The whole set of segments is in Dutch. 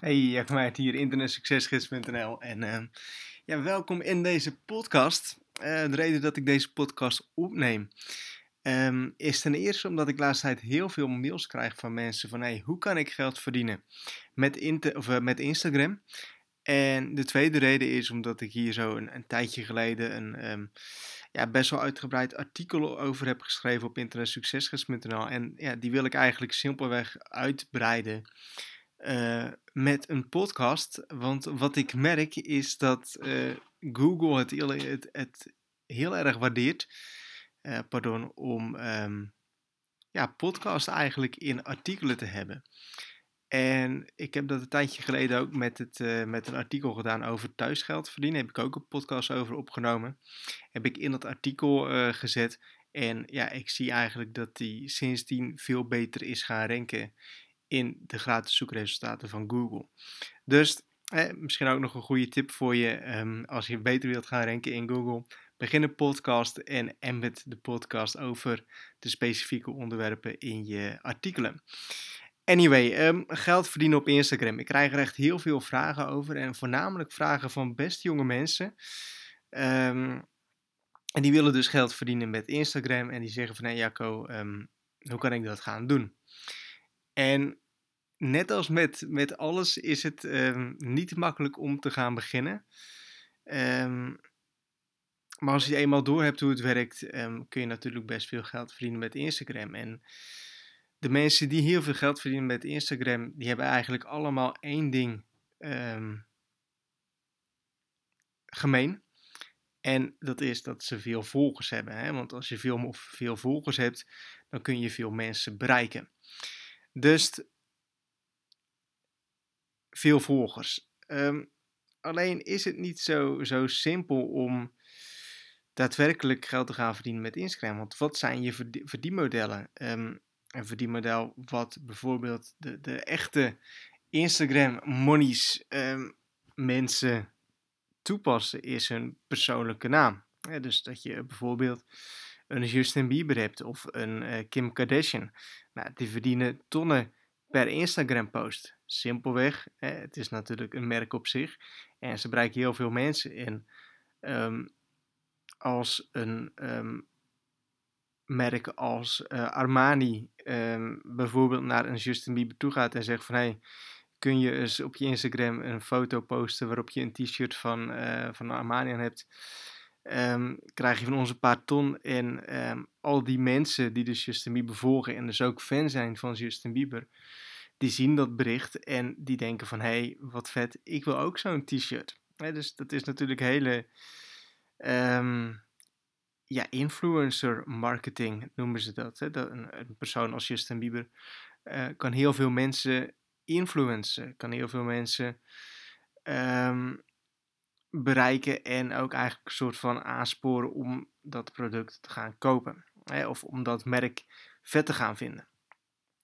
Hey, Jack Meijert hier, internetsuccesgids.nl en uh, ja, welkom in deze podcast. Uh, de reden dat ik deze podcast opneem um, is ten eerste omdat ik de laatste tijd heel veel mails krijg van mensen van hey, hoe kan ik geld verdienen met, inter of, uh, met Instagram? En de tweede reden is omdat ik hier zo een, een tijdje geleden een um, ja, best wel uitgebreid artikel over heb geschreven op internetsuccesgids.nl en ja, die wil ik eigenlijk simpelweg uitbreiden. Uh, met een podcast. Want wat ik merk is dat uh, Google het heel, het, heel, erg waardeert. Uh, pardon, om um, ja, podcast eigenlijk in artikelen te hebben. En ik heb dat een tijdje geleden ook met, het, met een artikel gedaan over thuisgeld verdienen. Heb ik ook een podcast over opgenomen. Heb ik in dat artikel gezet. En ja, ik zie eigenlijk dat die sindsdien veel beter is gaan ranken in de gratis zoekresultaten van Google. Dus misschien ook nog een goede tip voor je um, als je beter wilt gaan ranken in Google. Begin een podcast en embed de podcast over de specifieke onderwerpen in je artikelen. Anyway, um, geld verdienen op Instagram. Ik krijg er echt heel veel vragen over en voornamelijk vragen van best jonge mensen. Um, en die willen dus geld verdienen met Instagram en die zeggen van, hé hey Jacco, hoe kan ik dat gaan doen? En net als met, met alles is het um, niet makkelijk om te gaan beginnen. Um, maar als je eenmaal door hebt hoe het werkt, um, kun je natuurlijk best veel geld verdienen met Instagram. En de mensen die heel veel geld verdienen met Instagram, die hebben eigenlijk allemaal één ding gemeen. En dat is dat ze veel volgers hebben. Hè? Want als je veel, veel volgers hebt, dan kun je veel mensen bereiken. Dus veel volgers. Um, alleen is het niet zo, zo simpel om daadwerkelijk geld te gaan verdienen met Instagram. Want wat zijn je verdienmodellen? Um, een verdienmodel wat bijvoorbeeld de, de echte Instagram monies um, mensen toepassen is hun persoonlijke naam. Dus dat je bijvoorbeeld een Justin Bieber hebt of een uh, Kim Kardashian. Nou, die verdienen tonnen per Instagram post. Simpelweg, hè, het is natuurlijk een merk op zich en ze bereiken heel veel mensen. En um, als een um, merk als uh, Armani um, bijvoorbeeld naar een Justin Bieber toe gaat en zegt van hé, hey, kun je eens op je Instagram een foto posten waarop je een t-shirt van, uh, van Armani aan hebt krijg je van onze paar ton. En al die mensen die dus Justin Bieber volgen en dus ook fan zijn van Justin Bieber, die zien dat bericht en die denken van, hé, hey, wat vet, ik wil ook zo'n t-shirt. dus dat is natuurlijk hele, um, ja, influencer marketing noemen ze dat. Hè? dat een, persoon als Justin Bieber uh, kan heel veel mensen influencen, kan heel veel mensen um, bereiken en ook eigenlijk een soort van aansporen om dat product te gaan kopen. Hè, of om dat merk vet te gaan vinden.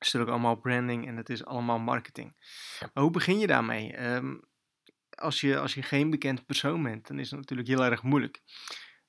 Het is natuurlijk allemaal branding en het is allemaal marketing. Maar hoe begin je daarmee? Um, als, je, als je geen bekend persoon bent, dan is het natuurlijk heel erg moeilijk.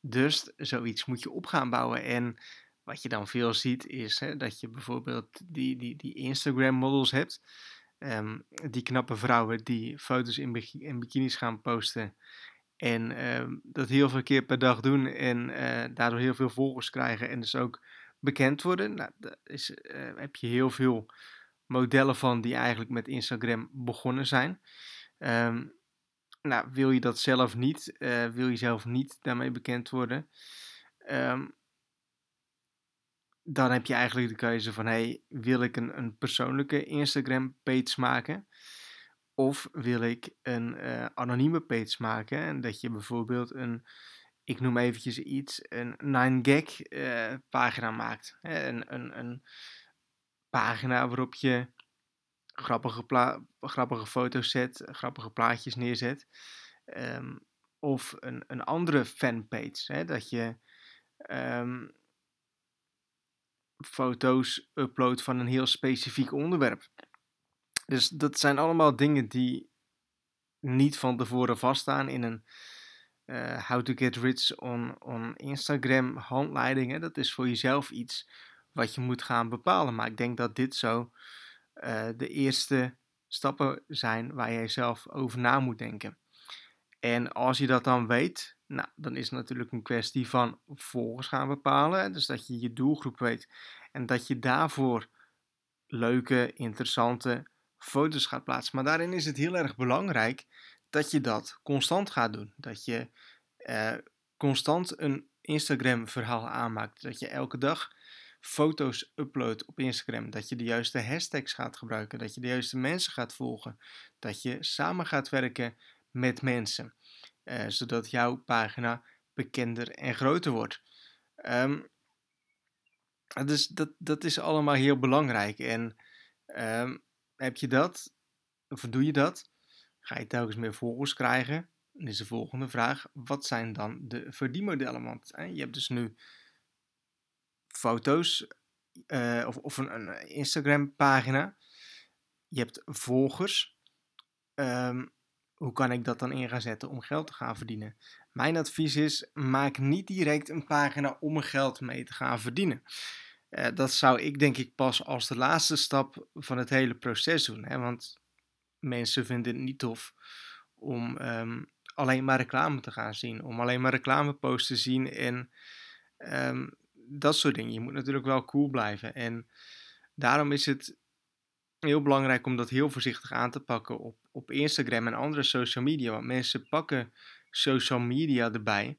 Dus zoiets moet je op gaan bouwen. En wat je dan veel ziet is hè, dat je bijvoorbeeld die, die, die Instagram models hebt. Um, die knappe vrouwen die foto's in, in bikinis gaan posten. En um, dat heel veel keer per dag doen en uh, daardoor heel veel volgers krijgen en dus ook bekend worden. Nou, daar is, uh, heb je heel veel modellen van die eigenlijk met Instagram begonnen zijn. Um, nou, wil je dat zelf niet, uh, wil je zelf niet daarmee bekend worden, um, dan heb je eigenlijk de keuze van, hey, wil ik een, een persoonlijke Instagram page maken? Of wil ik een uh, anonieme page maken en dat je bijvoorbeeld een, ik noem eventjes iets, een 9gag uh, pagina maakt. Een, een, een pagina waarop je grappige, grappige foto's zet, grappige plaatjes neerzet. Um, of een, een andere fanpage, hè, dat je um, foto's upload van een heel specifiek onderwerp. Dus dat zijn allemaal dingen die niet van tevoren vaststaan in een uh, How to Get Rich on, on Instagram handleiding. Dat is voor jezelf iets wat je moet gaan bepalen. Maar ik denk dat dit zo uh, de eerste stappen zijn waar jij zelf over na moet denken. En als je dat dan weet, nou, dan is het natuurlijk een kwestie van volgers gaan bepalen. Dus dat je je doelgroep weet en dat je daarvoor leuke, interessante foto's gaat plaatsen. Maar daarin is het heel erg belangrijk dat je dat constant gaat doen. Dat je uh, constant een Instagram-verhaal aanmaakt. Dat je elke dag foto's uploadt op Instagram. Dat je de juiste hashtags gaat gebruiken. Dat je de juiste mensen gaat volgen. Dat je samen gaat werken met mensen. Uh, zodat jouw pagina bekender en groter wordt. Um, dus dat, dat is allemaal heel belangrijk. En um, heb je dat, of doe je dat, ga je telkens meer volgers krijgen. Dan is de volgende vraag, wat zijn dan de verdienmodellen? Want je hebt dus nu foto's uh, of, of een, Instagram pagina. Je hebt volgers. Um, hoe kan ik dat dan in gaan zetten om geld te gaan verdienen? Mijn advies is: maak niet direct een pagina om geld mee te gaan verdienen. Uh, dat zou ik denk ik pas als de laatste stap van het hele proces doen. Hè? Want mensen vinden het niet tof om um, alleen maar reclame te gaan zien, om alleen maar reclameposts te zien en um, dat soort dingen. Je moet natuurlijk wel cool blijven. En daarom is het heel belangrijk om dat heel voorzichtig aan te pakken op, op Instagram en andere social media. Want mensen pakken social media erbij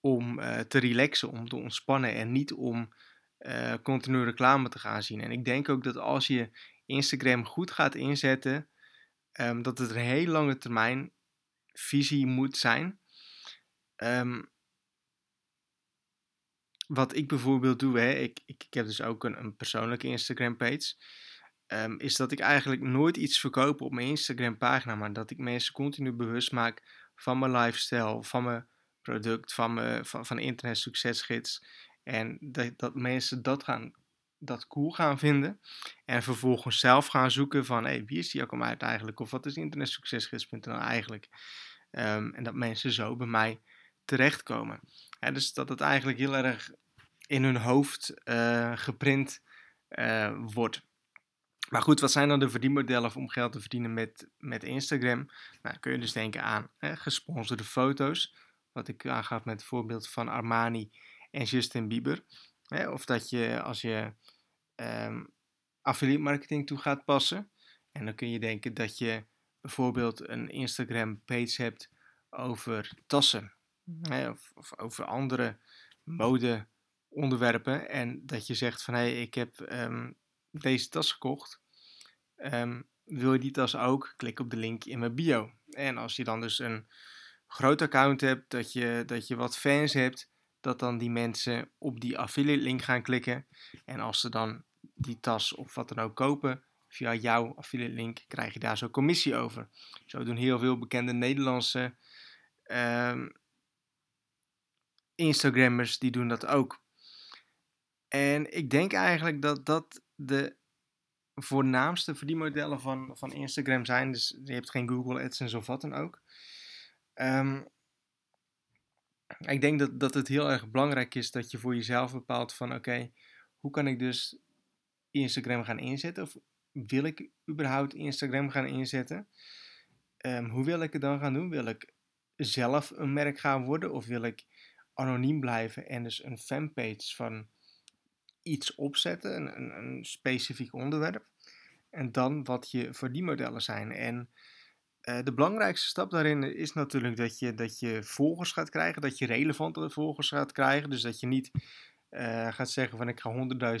om uh, te relaxen, om te ontspannen en niet om uh, continu reclame te gaan zien. En ik denk ook dat als je Instagram goed gaat inzetten, um, dat het een heel lange termijn visie moet zijn. Um, wat ik bijvoorbeeld doe, hè, ik, ik, heb dus ook een, een persoonlijke Instagram page. Um, is dat ik eigenlijk nooit iets verkoop op mijn Instagram pagina, maar dat ik mensen continu bewust maak van mijn lifestyle, van mijn product, van, mijn, van, van internet succesgids. En dat, dat mensen dat, gaan, dat cool gaan vinden. En vervolgens zelf gaan zoeken van hey, wie is die ook uit eigenlijk? Of wat is internetsuccesgids.nl eigenlijk? Um, en dat mensen zo bij mij terechtkomen. Dus dat het eigenlijk heel erg in hun hoofd uh, geprint uh, wordt. Maar goed, wat zijn dan de verdienmodellen om geld te verdienen met, met Instagram? Nou, kun je dus denken aan hè, gesponsorde foto's. Wat ik aangaf met het voorbeeld van Armani en Justin Bieber. Hè, of dat je als je um, affiliate marketing toe gaat passen. En dan kun je denken dat je bijvoorbeeld een Instagram page hebt over tassen. Hè, of, of, over andere mode onderwerpen. En dat je zegt van hé, hey, ik heb um, deze tas gekocht. Um, wil je die tas ook? Klik op de link in mijn bio. En als je dan dus een groot account hebt, dat je, dat je wat fans hebt, dat dan die mensen op die affiliate link gaan klikken. En als ze dan die tas of wat dan ook kopen via jouw affiliate link, krijg je daar zo'n commissie over. Zo doen heel veel bekende Nederlandse um, Instagrammers, die doen dat ook. En ik denk eigenlijk dat dat de voornaamste verdienmodellen van, van Instagram zijn. Dus je hebt geen Google AdSense of wat dan ook. Um, ik denk dat, dat het heel erg belangrijk is dat je voor jezelf bepaalt van oké, hoe kan ik dus Instagram gaan inzetten? Of wil ik überhaupt Instagram gaan inzetten? Um, hoe wil ik het dan gaan doen? Wil ik zelf een merk gaan worden? Of wil ik anoniem blijven en dus een fanpage van iets opzetten, een, een, een specifiek onderwerp? En dan wat je verdienmodellen zijn. En uh, de belangrijkste stap daarin is natuurlijk dat je, dat je volgers gaat krijgen, dat je relevante volgers gaat krijgen. Dus dat je niet uh, gaat zeggen van ik ga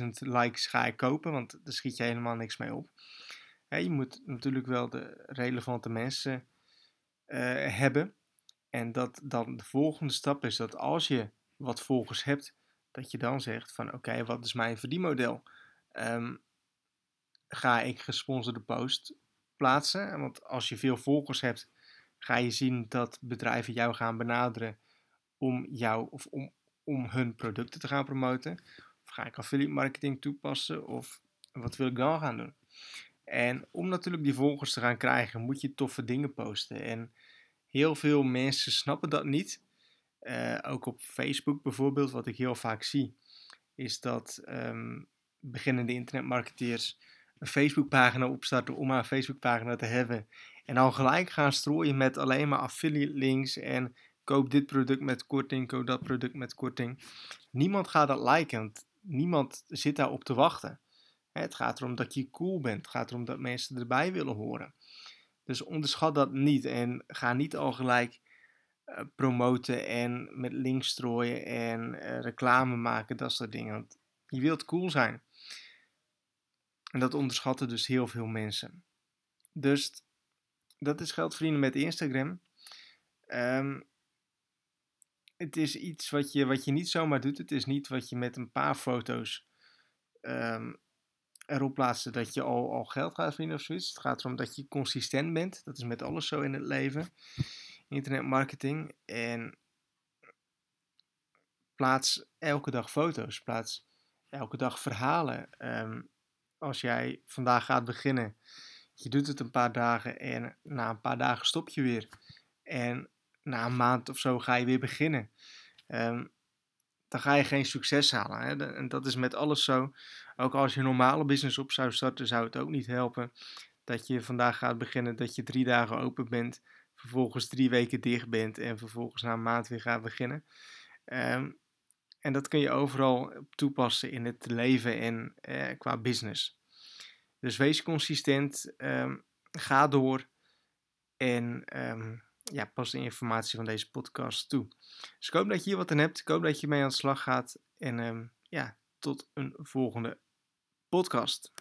100.000 likes ga ik kopen, want daar schiet je helemaal niks mee op. je moet natuurlijk wel de relevante mensen uh, hebben. En dat dan de volgende stap is dat als je wat volgers hebt, dat je dan zegt van oké, wat is mijn verdienmodel? Um, ga ik gesponsorde post plaatsen. Want als je veel volgers hebt, ga je zien dat bedrijven jou gaan benaderen om jou of om, om hun producten te gaan promoten. Of ga ik affiliate marketing toepassen of wat wil ik dan gaan doen? En om natuurlijk die volgers te gaan krijgen, moet je toffe dingen posten. En heel veel mensen snappen dat niet. Uh, ook op Facebook bijvoorbeeld, wat ik heel vaak zie, is dat um, beginnende internetmarketeers een Facebookpagina opstarten om een Facebookpagina te hebben. En dan gelijk gaan strooien met alleen maar affiliate links en koop dit product met korting, koop dat product met korting. Niemand gaat dat liken, want niemand zit daarop te wachten. Het gaat erom dat je cool bent. Het gaat erom dat mensen erbij willen horen. Dus onderschat dat niet en ga niet al gelijk uh, promoten en met links strooien en uh, reclame maken, dat soort dingen. Want je wilt cool zijn. En dat onderschatten dus heel veel mensen. Dus dat is geld verdienen met Instagram. Um, het is iets wat je, wat je niet zomaar doet. Het is niet wat je met een paar foto's um, erop plaatst dat je al, al geld gaat verdienen of zoiets. Het gaat erom dat je consistent bent. Dat is met alles zo in het leven. Internetmarketing. En plaats elke dag foto's. Plaats elke dag verhalen. Um, als jij vandaag gaat beginnen, je doet het een paar dagen en na een paar dagen stop je weer. En na een maand of zo ga je weer beginnen. Um, dan ga je geen succes halen. Hè? En dat is met alles zo. Ook als je een normale business op zou starten, zou het ook niet helpen dat je vandaag gaat beginnen, dat je drie dagen open bent, vervolgens drie weken dicht bent en vervolgens na een maand weer gaat beginnen. Um, en dat kun je overal toepassen in het leven en eh, qua business. Dus wees consistent, um, ga door en um, ja, pas de informatie van deze podcast toe. Dus ik hoop dat je hier wat aan hebt. Ik hoop dat je mee aan de slag gaat. En um, ja, tot een volgende podcast.